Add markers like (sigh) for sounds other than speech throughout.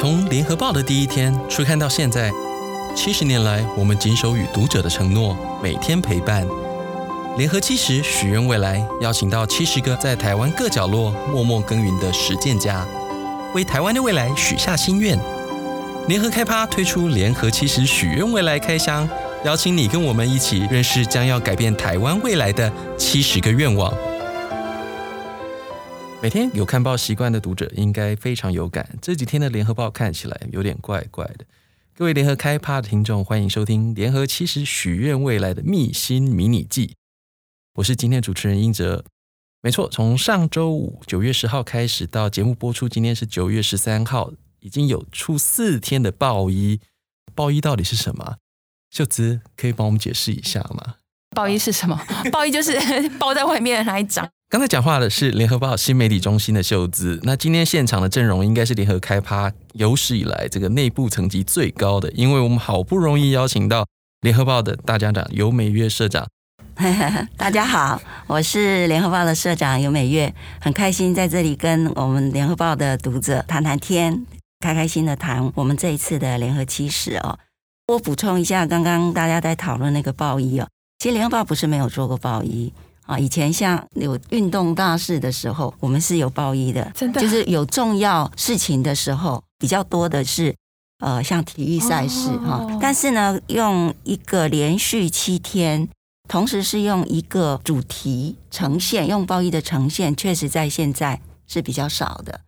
从联合报的第一天出刊到现在，七十年来，我们谨守与读者的承诺，每天陪伴。联合七十许愿未来，邀请到七十个在台湾各角落默默耕耘的实践家，为台湾的未来许下心愿。联合开趴推出联合七十许愿未来开箱，邀请你跟我们一起认识将要改变台湾未来的七十个愿望。每天有看报习惯的读者应该非常有感，这几天的联合报看起来有点怪怪的。各位联合开趴的听众，欢迎收听联合七十许愿未来的密心迷你记。我是今天主持人英哲。没错，从上周五九月十号开始到节目播出，今天是九月十三号，已经有出四天的报衣。报衣到底是什么？秀姿可以帮我们解释一下吗？报衣是什么？报衣就是 (laughs) 包在外面那一张。刚才讲话的是联合报新媒体中心的秀姿。那今天现场的阵容应该是联合开趴有史以来这个内部层级最高的，因为我们好不容易邀请到联合报的大家长游美月社长。(laughs) 大家好，我是联合报的社长游美月，很开心在这里跟我们联合报的读者谈谈天，开开心的谈我们这一次的联合七十哦。我补充一下，刚刚大家在讨论那个报衣哦，其实联合报不是没有做过报衣。啊，以前像有运动大事的时候，我们是有报一的，真的，就是有重要事情的时候，比较多的是，呃，像体育赛事哈、哦。但是呢，用一个连续七天，同时是用一个主题呈现，用报一的呈现，确实在现在是比较少的。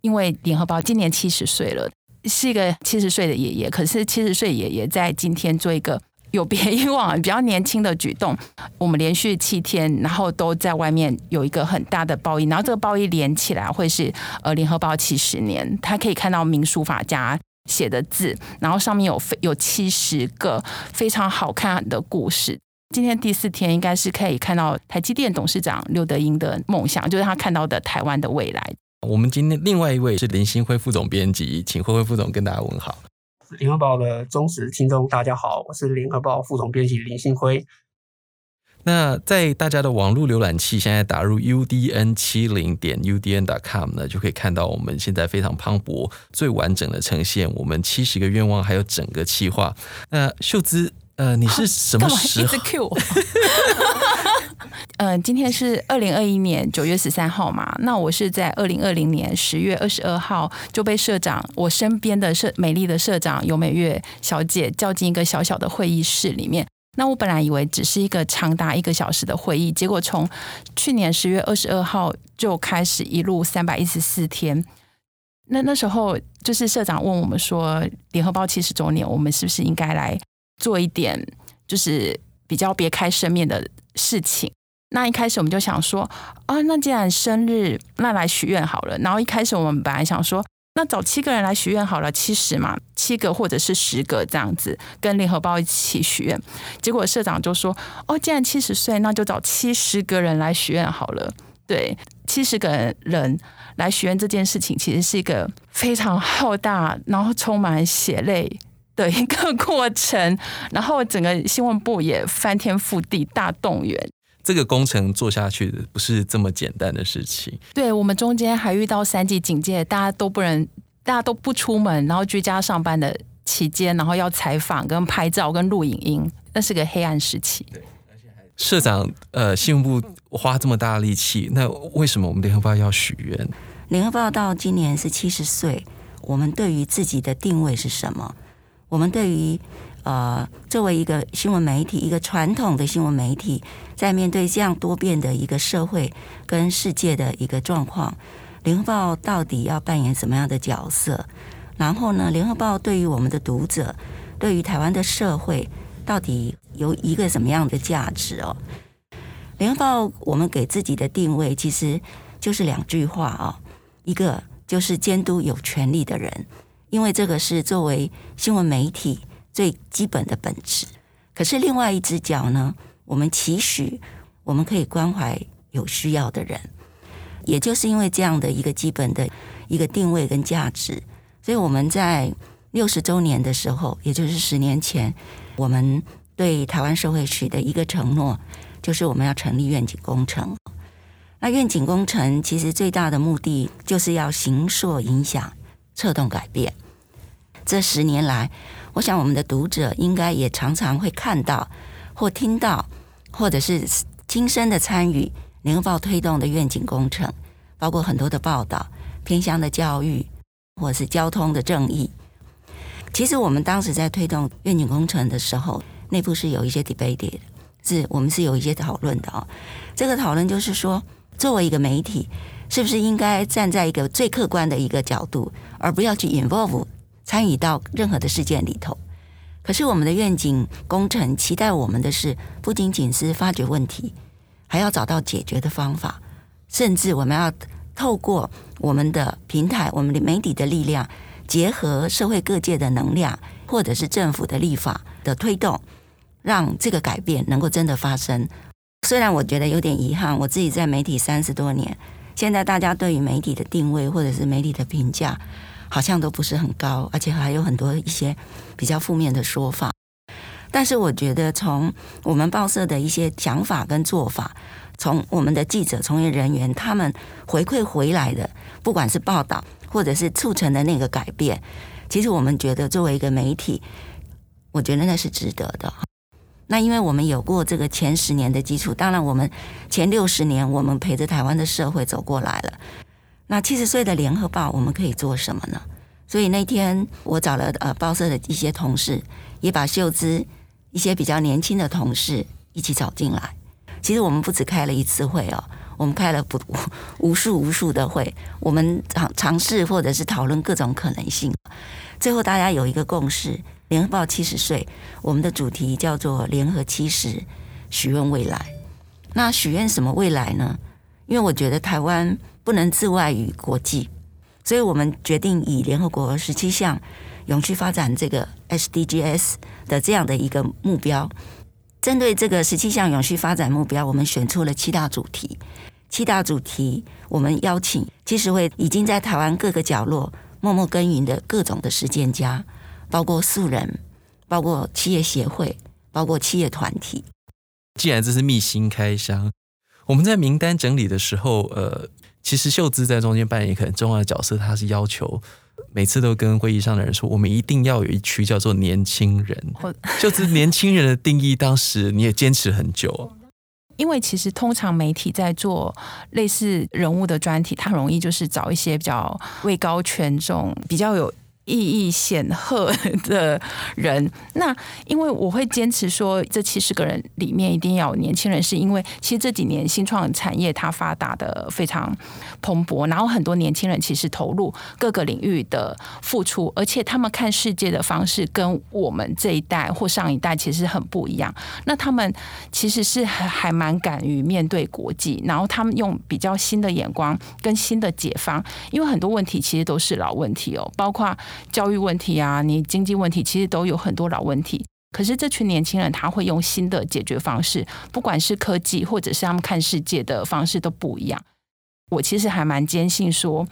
因为联合报今年七十岁了，是一个七十岁的爷爷，可是七十岁爷爷在今天做一个。有别以往 (laughs) 比较年轻的举动，我们连续七天，然后都在外面有一个很大的报衣，然后这个报衣连起来会是呃联合报七十年，他可以看到名书法家写的字，然后上面有有七十个非常好看的故事。今天第四天应该是可以看到台积电董事长刘德英的梦想，就是他看到的台湾的未来。我们今天另外一位是林新辉副总编辑，请辉辉副总跟大家问好。联合报的忠实听众，大家好，我是联合报副总编辑林新辉。那在大家的网络浏览器现在打入 udn 七零点 udn.com 呢，就可以看到我们现在非常磅礴、最完整的呈现我们七十个愿望，还有整个企划。那秀芝，呃，你是什么时候？(laughs) 嗯、今天是二零二一年九月十三号嘛，那我是在二零二零年十月二十二号就被社长，我身边的社美丽的社长尤美月小姐叫进一个小小的会议室里面。那我本来以为只是一个长达一个小时的会议，结果从去年十月二十二号就开始一路三百一十四天。那那时候就是社长问我们说，联合报七十周年，我们是不是应该来做一点，就是比较别开生面的事情？那一开始我们就想说，啊，那既然生日，那来许愿好了。然后一开始我们本来想说，那找七个人来许愿好了，七十嘛，七个或者是十个这样子，跟联合报一起许愿。结果社长就说，哦，既然七十岁，那就找七十个人来许愿好了。对，七十个人来许愿这件事情，其实是一个非常浩大，然后充满血泪的一个过程。然后整个新闻部也翻天覆地大动员。这个工程做下去的不是这么简单的事情。对，我们中间还遇到三级警戒，大家都不能，大家都不出门，然后居家上班的期间，然后要采访、跟拍照、跟录影音，那是个黑暗时期。对，而且还社长，呃，信用部花这么大的力气，那为什么我们联合报要许愿？联合报到今年是七十岁，我们对于自己的定位是什么？我们对于。呃，作为一个新闻媒体，一个传统的新闻媒体，在面对这样多变的一个社会跟世界的一个状况，联合报到底要扮演什么样的角色？然后呢，联合报对于我们的读者，对于台湾的社会，到底有一个什么样的价值哦？联合报我们给自己的定位，其实就是两句话哦，一个就是监督有权力的人，因为这个是作为新闻媒体。最基本的本质，可是另外一只脚呢？我们期许我们可以关怀有需要的人，也就是因为这样的一个基本的一个定位跟价值，所以我们在六十周年的时候，也就是十年前，我们对台湾社会许的一个承诺，就是我们要成立愿景工程。那愿景工程其实最大的目的，就是要形塑影响策动改变。这十年来，我想我们的读者应该也常常会看到或听到，或者是亲身的参与联合报推动的愿景工程，包括很多的报道、偏乡的教育，或者是交通的正义。其实我们当时在推动愿景工程的时候，内部是有一些 debate 的，是我们是有一些讨论的哦。这个讨论就是说，作为一个媒体，是不是应该站在一个最客观的一个角度，而不要去 involve 参与到任何的事件里头？可是我们的愿景工程期待我们的是，不仅仅是发掘问题，还要找到解决的方法，甚至我们要透过我们的平台、我们的媒体的力量，结合社会各界的能量，或者是政府的立法的推动，让这个改变能够真的发生。虽然我觉得有点遗憾，我自己在媒体三十多年，现在大家对于媒体的定位或者是媒体的评价，好像都不是很高，而且还有很多一些比较负面的说法。但是我觉得，从我们报社的一些想法跟做法，从我们的记者、从业人员他们回馈回来的，不管是报道或者是促成的那个改变，其实我们觉得作为一个媒体，我觉得那是值得的。那因为我们有过这个前十年的基础，当然我们前六十年我们陪着台湾的社会走过来了。那七十岁的联合报，我们可以做什么呢？所以那天我找了呃报社的一些同事，也把秀芝一些比较年轻的同事一起找进来。其实我们不止开了一次会哦，我们开了不 (laughs) 无数无数的会，我们尝尝试或者是讨论各种可能性。最后大家有一个共识：联合报七十岁，我们的主题叫做“联合七十，许愿未来”。那许愿什么未来呢？因为我觉得台湾。不能自外于国际，所以我们决定以联合国十七项永续发展这个 SDGs 的这样的一个目标，针对这个十七项永续发展目标，我们选出了七大主题。七大主题，我们邀请七十位已经在台湾各个角落默默耕耘的各种的实践家，包括素人，包括企业协会，包括企业团体。既然这是秘辛开箱，我们在名单整理的时候，呃。其实秀芝在中间扮演一个很重要的角色，她是要求每次都跟会议上的人说，我们一定要有一区叫做年轻人。(laughs) 秀芝年轻人的定义，当时你也坚持很久。因为其实通常媒体在做类似人物的专题，它容易就是找一些比较位高权重、比较有。意义显赫 (laughs) 的人，那因为我会坚持说，这七十个人里面一定要有年轻人，是因为其实这几年新创产业它发达的非常蓬勃，然后很多年轻人其实投入各个领域的付出，而且他们看世界的方式跟我们这一代或上一代其实很不一样。那他们其实是还还蛮敢于面对国际，然后他们用比较新的眼光跟新的解方，因为很多问题其实都是老问题哦，包括。教育问题啊，你经济问题其实都有很多老问题。可是这群年轻人他会用新的解决方式，不管是科技或者是他们看世界的方式都不一样。我其实还蛮坚信说，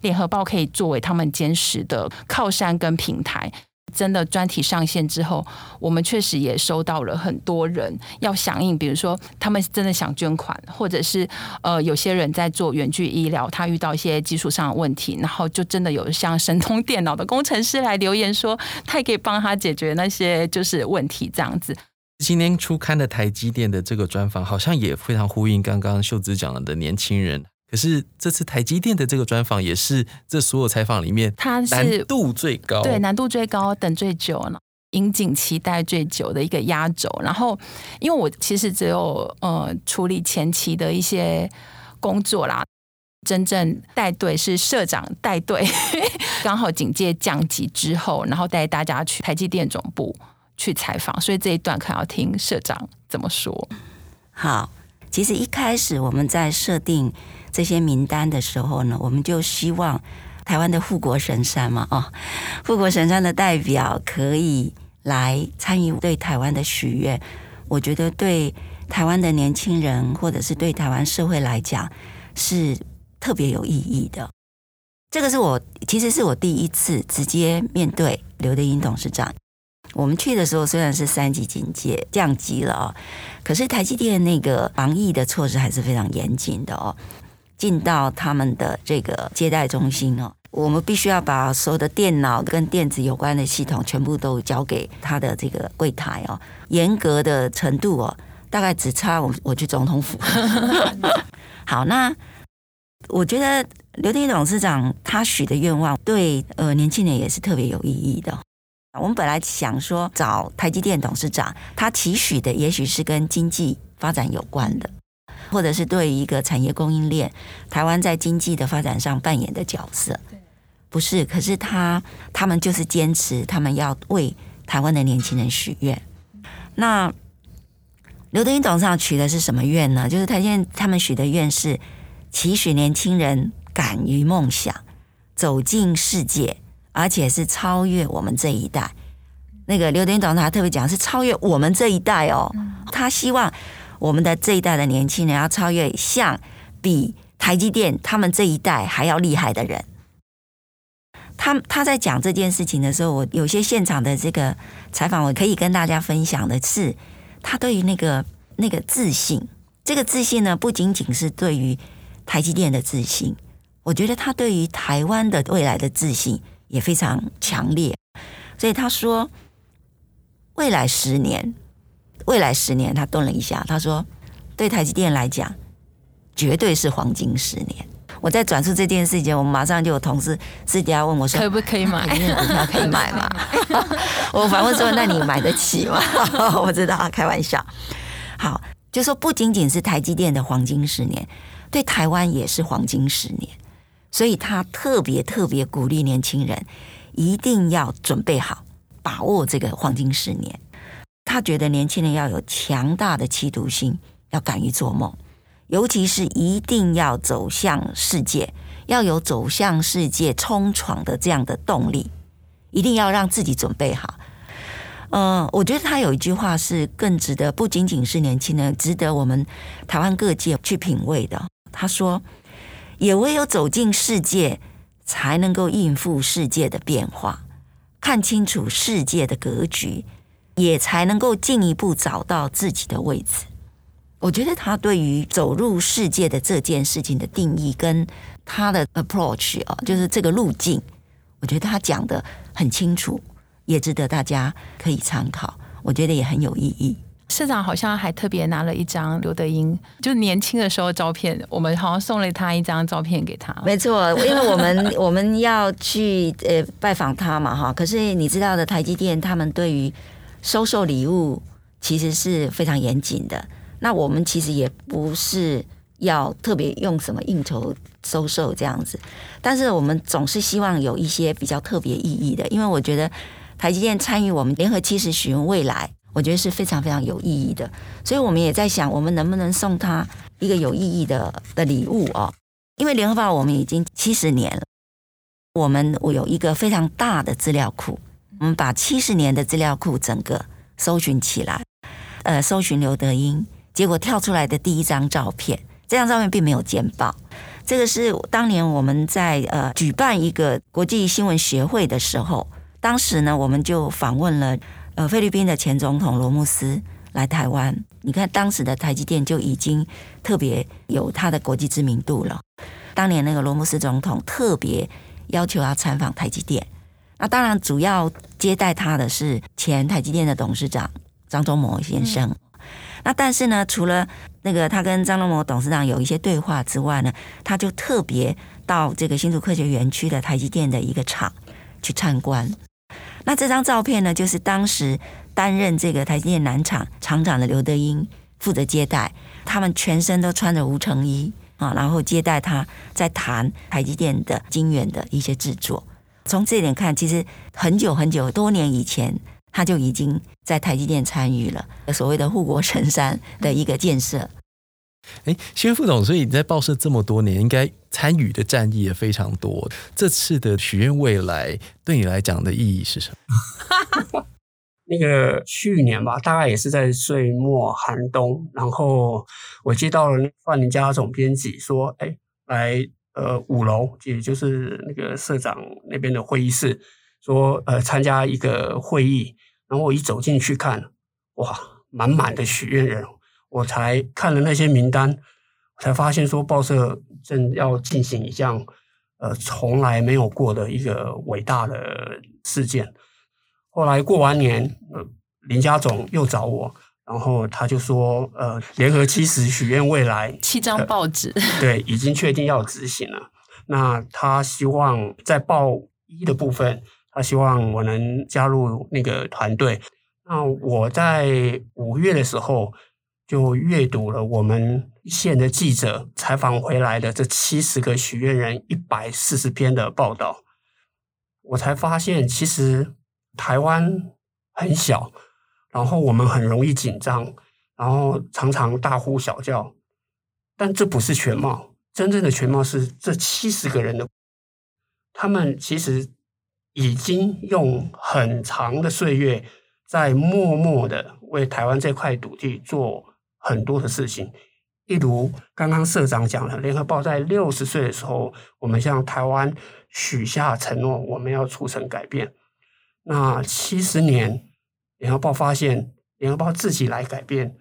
联合报可以作为他们坚实的靠山跟平台。真的专题上线之后，我们确实也收到了很多人要响应，比如说他们真的想捐款，或者是呃有些人在做远距医疗，他遇到一些技术上的问题，然后就真的有像神通电脑的工程师来留言说，他也可以帮他解决那些就是问题这样子。今天初刊的台积电的这个专访，好像也非常呼应刚刚秀枝讲了的年轻人。可是这次台积电的这个专访也是这所有采访里面，它是难度最高，对，难度最高，等最久了，引颈期待最久的一个压轴。然后，因为我其实只有呃处理前期的一些工作啦，真正带队是社长带队，(laughs) 刚好警戒降级之后，然后带大家去台积电总部去采访，所以这一段可能要听社长怎么说。好，其实一开始我们在设定。这些名单的时候呢，我们就希望台湾的护国神山嘛，哦，护国神山的代表可以来参与对台湾的许愿。我觉得对台湾的年轻人或者是对台湾社会来讲是特别有意义的。这个是我其实是我第一次直接面对刘德英董事长。我们去的时候虽然是三级警戒降级了哦，可是台积电那个防疫的措施还是非常严谨的哦。进到他们的这个接待中心哦，我们必须要把所有的电脑跟电子有关的系统全部都交给他的这个柜台哦。严格的程度哦，大概只差我我去总统府。(laughs) 好，那我觉得刘德音董事长他许的愿望对呃年轻人也是特别有意义的。我们本来想说找台积电董事长，他期许的也许是跟经济发展有关的，或者是对于一个产业供应链，台湾在经济的发展上扮演的角色。不是，可是他他们就是坚持，他们要为台湾的年轻人许愿。那刘德英董事长许的是什么愿呢？就是他现在他们许的愿是期许年轻人敢于梦想，走进世界。而且是超越我们这一代。那个刘德英董事长特别讲是超越我们这一代哦。他希望我们的这一代的年轻人要超越像比台积电他们这一代还要厉害的人。他他在讲这件事情的时候，我有些现场的这个采访，我可以跟大家分享的是，他对于那个那个自信，这个自信呢，不仅仅是对于台积电的自信，我觉得他对于台湾的未来的自信。也非常强烈，所以他说，未来十年，未来十年，他顿了一下，他说，对台积电来讲，绝对是黄金十年。我在转述这件事情，我们马上就有同事私底下问我说，可不可以买？股票可以买吗？我反问说，那你买得起吗？(laughs) 我知道，开玩笑。好，就说不仅仅是台积电的黄金十年，对台湾也是黄金十年。所以他特别特别鼓励年轻人一定要准备好，把握这个黄金十年。他觉得年轻人要有强大的企图心，要敢于做梦，尤其是一定要走向世界，要有走向世界冲闯的这样的动力，一定要让自己准备好。嗯，我觉得他有一句话是更值得，不仅仅是年轻人，值得我们台湾各界去品味的。他说。也唯有走进世界，才能够应付世界的变化，看清楚世界的格局，也才能够进一步找到自己的位置。我觉得他对于走入世界的这件事情的定义，跟他的 approach 啊，就是这个路径，我觉得他讲的很清楚，也值得大家可以参考。我觉得也很有意义。社长好像还特别拿了一张刘德英，就年轻的时候的照片，我们好像送了他一张照片给他。没错，因为我们 (laughs) 我们要去呃拜访他嘛哈。可是你知道的，台积电他们对于收受礼物其实是非常严谨的。那我们其实也不是要特别用什么应酬收受这样子，但是我们总是希望有一些比较特别意义的，因为我觉得台积电参与我们联合七十许愿未来。我觉得是非常非常有意义的，所以我们也在想，我们能不能送他一个有意义的的礼物哦？因为联合报我们已经七十年了，我们我有一个非常大的资料库，我们把七十年的资料库整个搜寻起来，呃，搜寻刘德英，结果跳出来的第一张照片，这张照片并没有见报，这个是当年我们在呃举办一个国际新闻学会的时候，当时呢我们就访问了。呃，菲律宾的前总统罗慕斯来台湾，你看当时的台积电就已经特别有他的国际知名度了。当年那个罗慕斯总统特别要求要参访台积电，那当然主要接待他的是前台积电的董事长张忠谋先生。那但是呢，除了那个他跟张忠谋董事长有一些对话之外呢，他就特别到这个新竹科学园区的台积电的一个厂去参观。那这张照片呢，就是当时担任这个台积电南厂厂长的刘德英负责接待，他们全身都穿着无尘衣啊，然后接待他，在谈台积电的晶圆的一些制作。从这一点看，其实很久很久多年以前，他就已经在台积电参与了所谓的护国神山的一个建设。哎，新任副总，所以你在报社这么多年，应该参与的战役也非常多。这次的许愿未来对你来讲的意义是什么？(laughs) 那个去年吧，大概也是在岁末寒冬，然后我接到了范林家总编辑说：“哎，来呃五楼，也就是那个社长那边的会议室，说呃参加一个会议。”然后我一走进去看，哇，满满的许愿人。我才看了那些名单，才发现说报社正要进行一项呃从来没有过的一个伟大的事件。后来过完年，呃，林家总又找我，然后他就说，呃，联合七十许愿未来七张报纸，呃，对，已经确定要执行了。那他希望在报一的部分，他希望我能加入那个团队。那我在五月的时候就阅读了我们县的记者采访回来的这七十个许愿人一百四十篇的报道，我才发现其实。台湾很小，然后我们很容易紧张，然后常常大呼小叫，但这不是全貌。真正的全貌是这七十个人的，他们其实已经用很长的岁月，在默默的为台湾这块土地做很多的事情。例如刚刚社长讲了，联合报在六十岁的时候，我们向台湾许下承诺，我们要促成改变。那七十年，联合报发现，联合报自己来改变，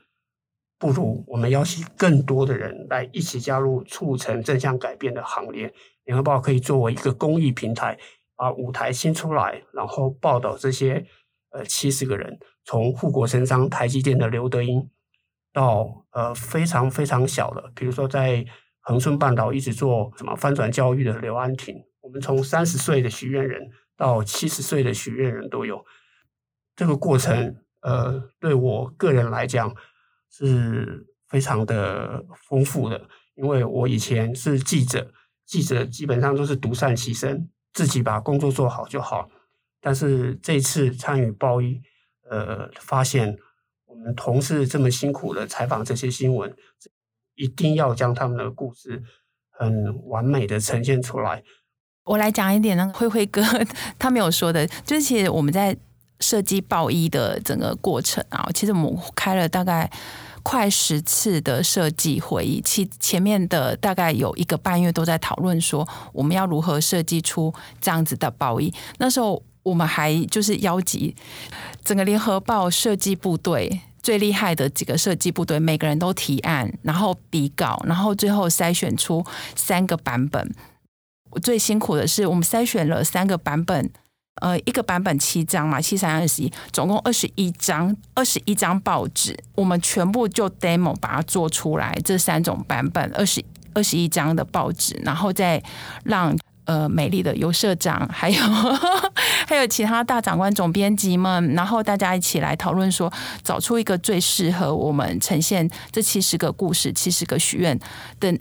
不如我们邀请更多的人来一起加入促成正向改变的行列。联合报可以作为一个公益平台，把舞台新出来，然后报道这些呃七十个人，从护国神商台积电的刘德英，到呃非常非常小的，比如说在恒春半岛一直做什么翻转教育的刘安婷，我们从三十岁的许愿人。到七十岁的许愿人都有，这个过程，呃，对我个人来讲是非常的丰富的，因为我以前是记者，记者基本上都是独善其身，自己把工作做好就好。但是这次参与报一，呃，发现我们同事这么辛苦的采访这些新闻，一定要将他们的故事很完美的呈现出来。我来讲一点呢，辉辉哥 (laughs) 他没有说的，就是其实我们在设计报一的整个过程啊，其实我们开了大概快十次的设计会议，其前面的大概有一个半月都在讨论说我们要如何设计出这样子的报一。那时候我们还就是邀集整个联合报设计部队最厉害的几个设计部队，每个人都提案，然后比稿，然后最后筛选出三个版本。我最辛苦的是，我们筛选了三个版本，呃，一个版本七张嘛，七三二十一，总共二十一张，二十一张报纸，我们全部就 demo 把它做出来，这三种版本，二十二十一张的报纸，然后再让呃美丽的游社长，还有 (laughs) 还有其他大长官、总编辑们，然后大家一起来讨论说，找出一个最适合我们呈现这七十个故事、七十个许愿的。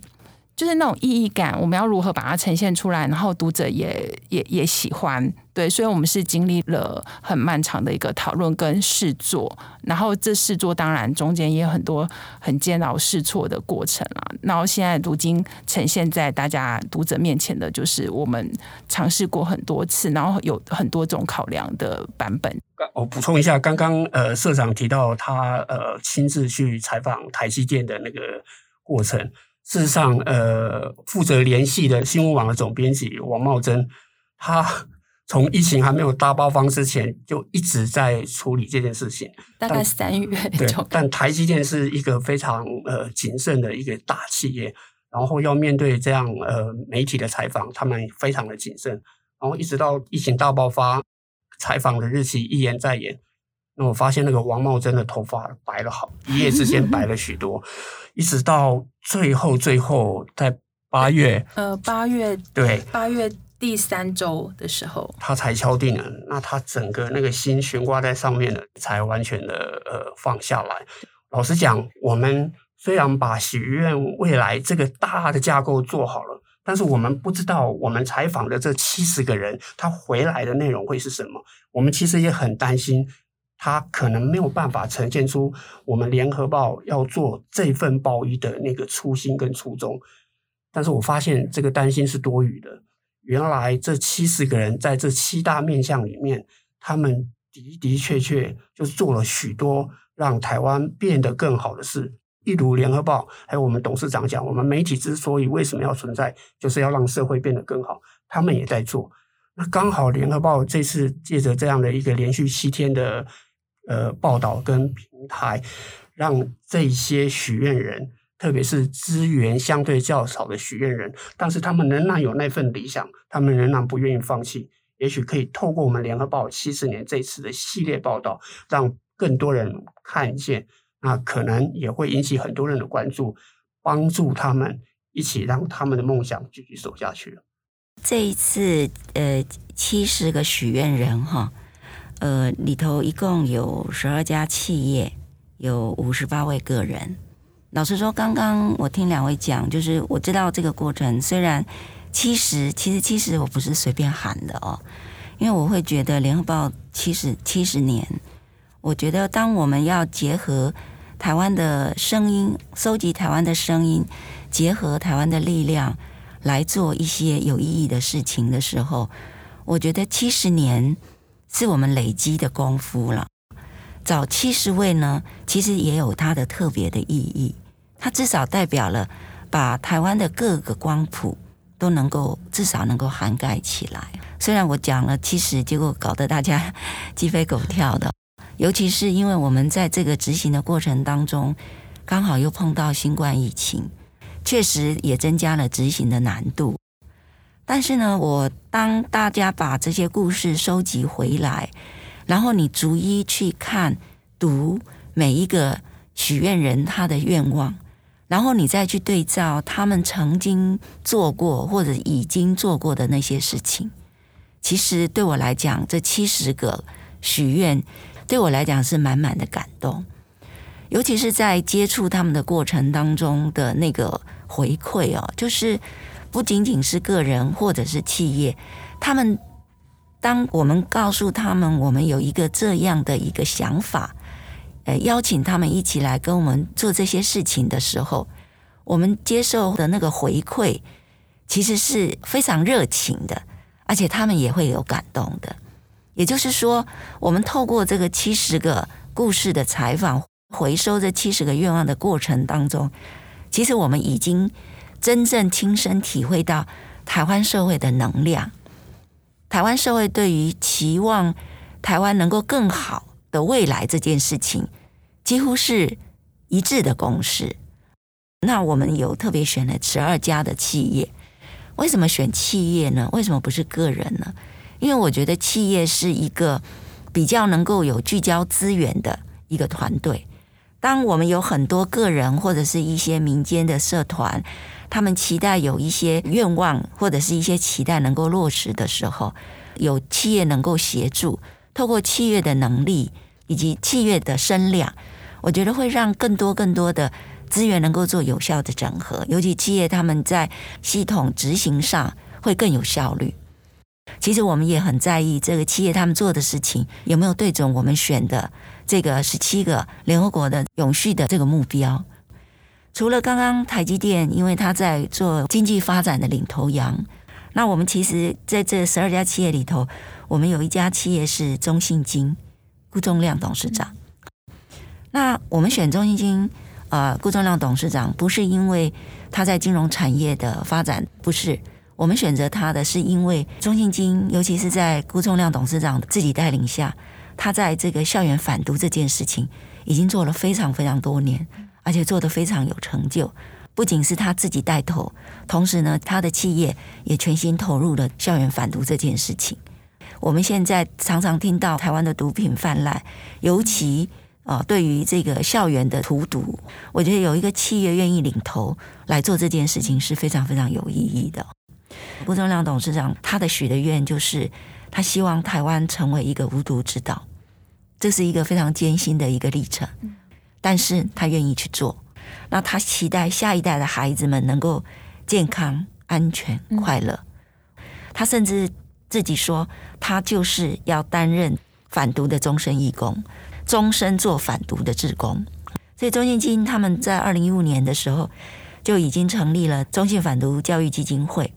就是那种意义感，我们要如何把它呈现出来，然后读者也也也喜欢，对，所以我们是经历了很漫长的一个讨论跟试作，然后这试作当然中间也有很多很煎熬试错的过程啊，然后现在如今呈现在大家读者面前的，就是我们尝试过很多次，然后有很多种考量的版本。我补充一下，刚刚呃社长提到他呃亲自去采访台积电的那个过程。事实上，呃，负责联系的新闻网的总编辑王茂珍，他从疫情还没有大爆发之前，就一直在处理这件事情。大概三月。对，但台积电是一个非常呃谨慎的一个大企业，然后要面对这样呃媒体的采访，他们非常的谨慎。然后一直到疫情大爆发，采访的日期一延再延。那我发现那个王茂珍的头发白了好，一夜之间白了许多，一直到最后最后在八月，呃，八月对，八月第三周的时候，他才敲定了。那他整个那个心悬挂在上面的，才完全的呃放下来。老实讲，我们虽然把许愿未来这个大的架构做好了，但是我们不知道我们采访的这七十个人他回来的内容会是什么。我们其实也很担心。他可能没有办法呈现出我们联合报要做这份报一的那个初心跟初衷，但是我发现这个担心是多余的。原来这七十个人在这七大面向里面，他们的的确确就是做了许多让台湾变得更好的事。例如联合报，还有我们董事长讲，我们媒体之所以为什么要存在，就是要让社会变得更好，他们也在做。那刚好联合报这次借着这样的一个连续七天的。呃，报道跟平台，让这些许愿人特别是资源相对较少的许愿人，但是他们仍然有那份理想，他们仍然不愿意放弃。也许可以透过我们联合报七十年这次的系列报道，让更多人看见，那可能也会引起很多人的关注，帮助他们一起让他们的梦想继续走下去。这一次，呃，七十个许愿人哈，呃，里头一共有十二家企业，有五十八位个人。老实说，刚刚我听两位讲，就是我知道这个过程，虽然七十，其实七十我不是随便喊的哦，因为我会觉得联合报七十七十年，我觉得当我们要结合台湾的声音，收集台湾的声音，结合台湾的力量。来做一些有意义的事情的时候，我觉得七十年是我们累积的功夫了。找七十位呢，其实也有它的特别的意义。它至少代表了把台湾的各个光谱都能够至少能够涵盖起来。虽然我讲了七十，结果搞得大家鸡飞狗跳的，尤其是因为我们在这个执行的过程当中，刚好又碰到新冠疫情。确实也增加了执行的难度，但是呢，我当大家把这些故事收集回来，然后你逐一去看读每一个许愿人他的愿望，然后你再去对照他们曾经做过或者已经做过的那些事情，其实对我来讲，这七十个许愿对我来讲是满满的感动。尤其是在接触他们的过程当中的那个回馈哦，就是不仅仅是个人或者是企业，他们当我们告诉他们我们有一个这样的一个想法，呃，邀请他们一起来跟我们做这些事情的时候，我们接受的那个回馈其实是非常热情的，而且他们也会有感动的。也就是说，我们透过这个七十个故事的采访。回收这七十个愿望的过程当中，其实我们已经真正亲身体会到台湾社会的能量。台湾社会对于期望台湾能够更好的未来这件事情，几乎是一致的共识。那我们有特别选了十二家的企业，为什么选企业呢？为什么不是个人呢？因为我觉得企业是一个比较能够有聚焦资源的一个团队。当我们有很多个人或者是一些民间的社团，他们期待有一些愿望或者是一些期待能够落实的时候，有企业能够协助，透过企业的能力以及企业的声量，我觉得会让更多更多的资源能够做有效的整合，尤其企业他们在系统执行上会更有效率。其实我们也很在意这个企业他们做的事情有没有对准我们选的。这个十七个联合国的永续的这个目标，除了刚刚台积电，因为它在做经济发展的领头羊，那我们其实在这十二家企业里头，我们有一家企业是中信金，顾仲亮董事长。那我们选中信金，呃，顾仲亮董事长不是因为他在金融产业的发展，不是，我们选择他的是因为中信金，尤其是在顾仲亮董事长自己带领下。他在这个校园反毒这件事情已经做了非常非常多年，而且做得非常有成就。不仅是他自己带头，同时呢，他的企业也全心投入了校园反毒这件事情。我们现在常常听到台湾的毒品泛滥，尤其啊，对于这个校园的荼毒，我觉得有一个企业愿意领头来做这件事情是非常非常有意义的。顾仲亮董事长他的许的愿就是，他希望台湾成为一个无毒之岛。这是一个非常艰辛的一个历程，但是他愿意去做。那他期待下一代的孩子们能够健康、安全、快乐。他甚至自己说，他就是要担任反毒的终身义工，终身做反毒的志工。所以中信金他们在二零一五年的时候就已经成立了中信反毒教育基金会，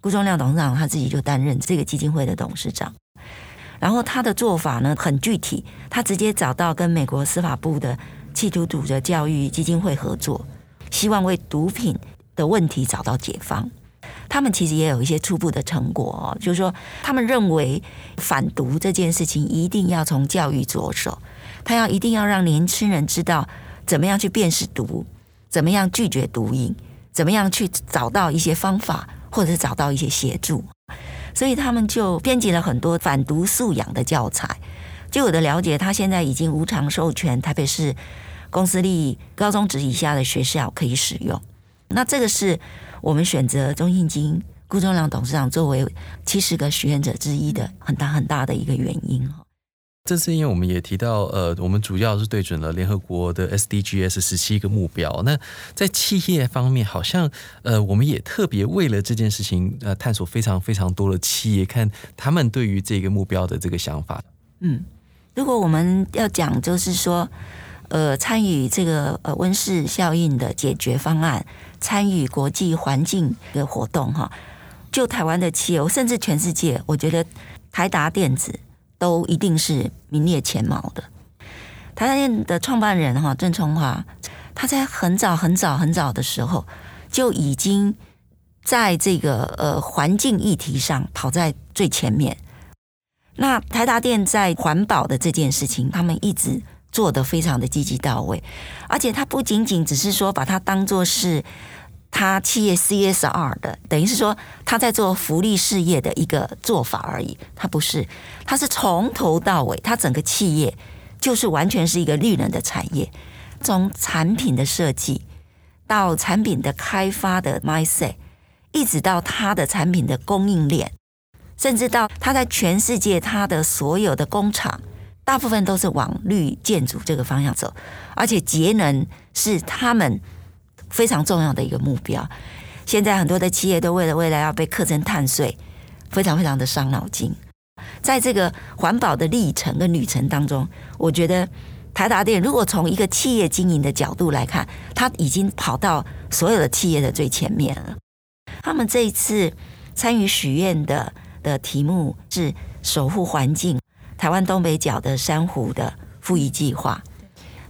顾忠亮董事长他自己就担任这个基金会的董事长。然后他的做法呢，很具体，他直接找到跟美国司法部的企图组织教育基金会合作，希望为毒品的问题找到解方。他们其实也有一些初步的成果，就是说他们认为反毒这件事情一定要从教育着手，他要一定要让年轻人知道怎么样去辨识毒，怎么样拒绝毒瘾，怎么样去找到一些方法，或者是找到一些协助。所以他们就编辑了很多反毒素养的教材。据我的了解，他现在已经无偿授权台北市公私立高中职以下的学校可以使用。那这个是我们选择中信金顾忠良董事长作为七十个许愿者之一的很大很大的一个原因。这次因为我们也提到，呃，我们主要是对准了联合国的 SDGs 十七个目标。那在企业方面，好像呃，我们也特别为了这件事情，呃，探索非常非常多的企业，看他们对于这个目标的这个想法。嗯，如果我们要讲，就是说，呃，参与这个呃温室效应的解决方案，参与国际环境的活动，哈，就台湾的企业，甚至全世界，我觉得台达电子。都一定是名列前茅的。台达电的创办人哈郑聪华，他在很早很早很早的时候就已经在这个呃环境议题上跑在最前面。那台达电在环保的这件事情，他们一直做得非常的积极到位，而且他不仅仅只是说把它当做是。他企业 CSR 的，等于是说他在做福利事业的一个做法而已。他不是，他是从头到尾，他整个企业就是完全是一个绿能的产业，从产品的设计到产品的开发的 mindset，一直到他的产品的供应链，甚至到他在全世界他的所有的工厂，大部分都是往绿建筑这个方向走，而且节能是他们。非常重要的一个目标。现在很多的企业都为了未来要被课征碳税，非常非常的伤脑筋。在这个环保的历程跟旅程当中，我觉得台达电如果从一个企业经营的角度来看，它已经跑到所有的企业的最前面了。他们这一次参与许愿的的题目是守护环境，台湾东北角的珊瑚的复育计划。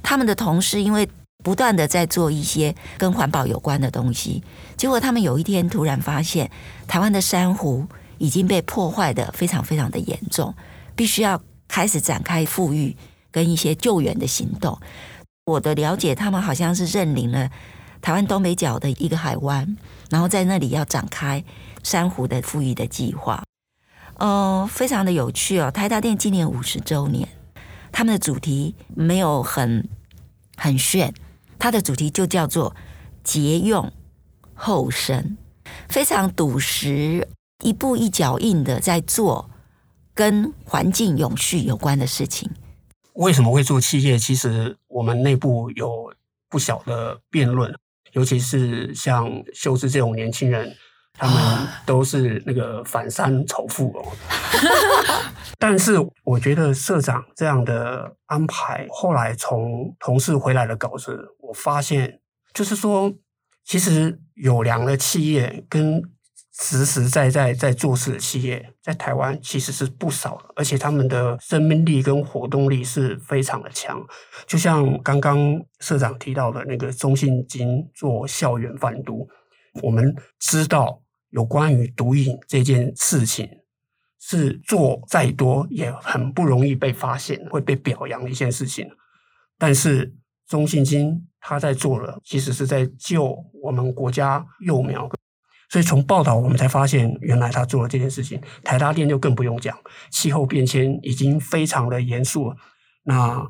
他们的同事因为不断的在做一些跟环保有关的东西，结果他们有一天突然发现，台湾的珊瑚已经被破坏的非常非常的严重，必须要开始展开复育跟一些救援的行动。我的了解，他们好像是认领了台湾东北角的一个海湾，然后在那里要展开珊瑚的复育的计划。哦，非常的有趣哦！台大店今年五十周年，他们的主题没有很很炫。它的主题就叫做节用后生，非常笃实，一步一脚印的在做跟环境永续有关的事情。为什么会做企业？其实我们内部有不小的辩论，尤其是像秀枝这种年轻人。他们都是那个反三仇富哦，(laughs) 但是我觉得社长这样的安排，后来从同事回来的稿子，我发现就是说，其实有良的企业跟实实在在在做事的企业，在台湾其实是不少的，而且他们的生命力跟活动力是非常的强。就像刚刚社长提到的那个中信金做校园贩毒，我们知道。有关于毒瘾这件事情，是做再多也很不容易被发现、会被表扬的一件事情。但是中信金他在做了，其实是在救我们国家幼苗。所以从报道我们才发现，原来他做了这件事情。台达电就更不用讲，气候变迁已经非常的严肃了。那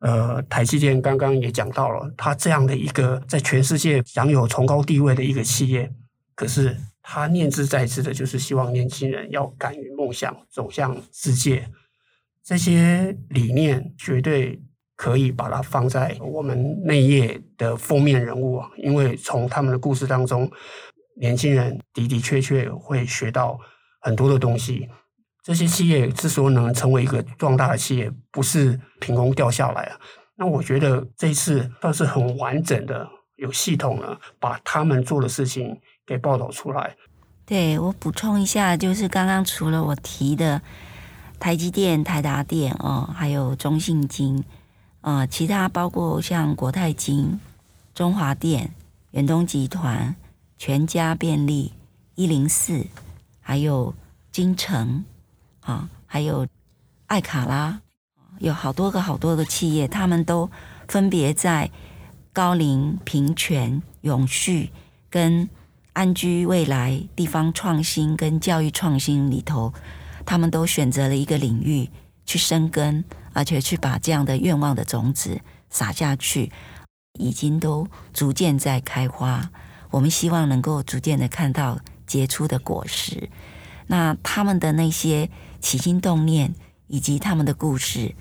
呃，台积电刚刚也讲到了，他这样的一个在全世界享有崇高地位的一个企业，可是。他念兹在兹的，就是希望年轻人要敢于梦想，走向世界。这些理念绝对可以把它放在我们内页的封面人物啊，因为从他们的故事当中，年轻人的的确确会学到很多的东西。这些企业之所以能成为一个壮大的企业，不是凭空掉下来啊。那我觉得这一次算是很完整的、有系统的把他们做的事情。给报道出来。对，我补充一下，就是刚刚除了我提的台积电、台达电哦，还有中信金，呃，其他包括像国泰金、中华电、远东集团、全家便利、一零四，还有金城啊，还有爱卡拉，有好多个好多个企业，他们都分别在高龄、平权、永续跟安居未来、地方创新跟教育创新里头，他们都选择了一个领域去生根，而且去把这样的愿望的种子撒下去，已经都逐渐在开花。我们希望能够逐渐的看到结出的果实。那他们的那些起心动念以及他们的故事，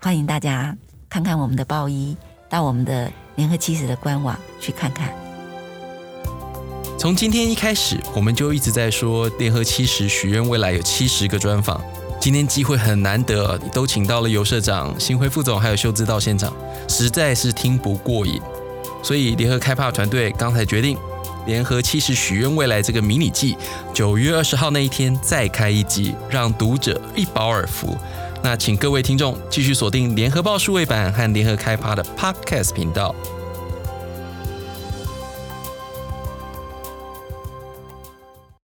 欢迎大家看看我们的报一，到我们的联合七十的官网去看看。从今天一开始，我们就一直在说联合七十许愿未来有七十个专访。今天机会很难得，都请到了游社长、新辉副总还有秀芝到现场，实在是听不过瘾。所以联合开趴团队刚才决定，联合七十许愿未来这个迷你季，九月二十号那一天再开一集，让读者一饱耳福。那请各位听众继续锁定联合报数位版和联合开趴的 Podcast 频道。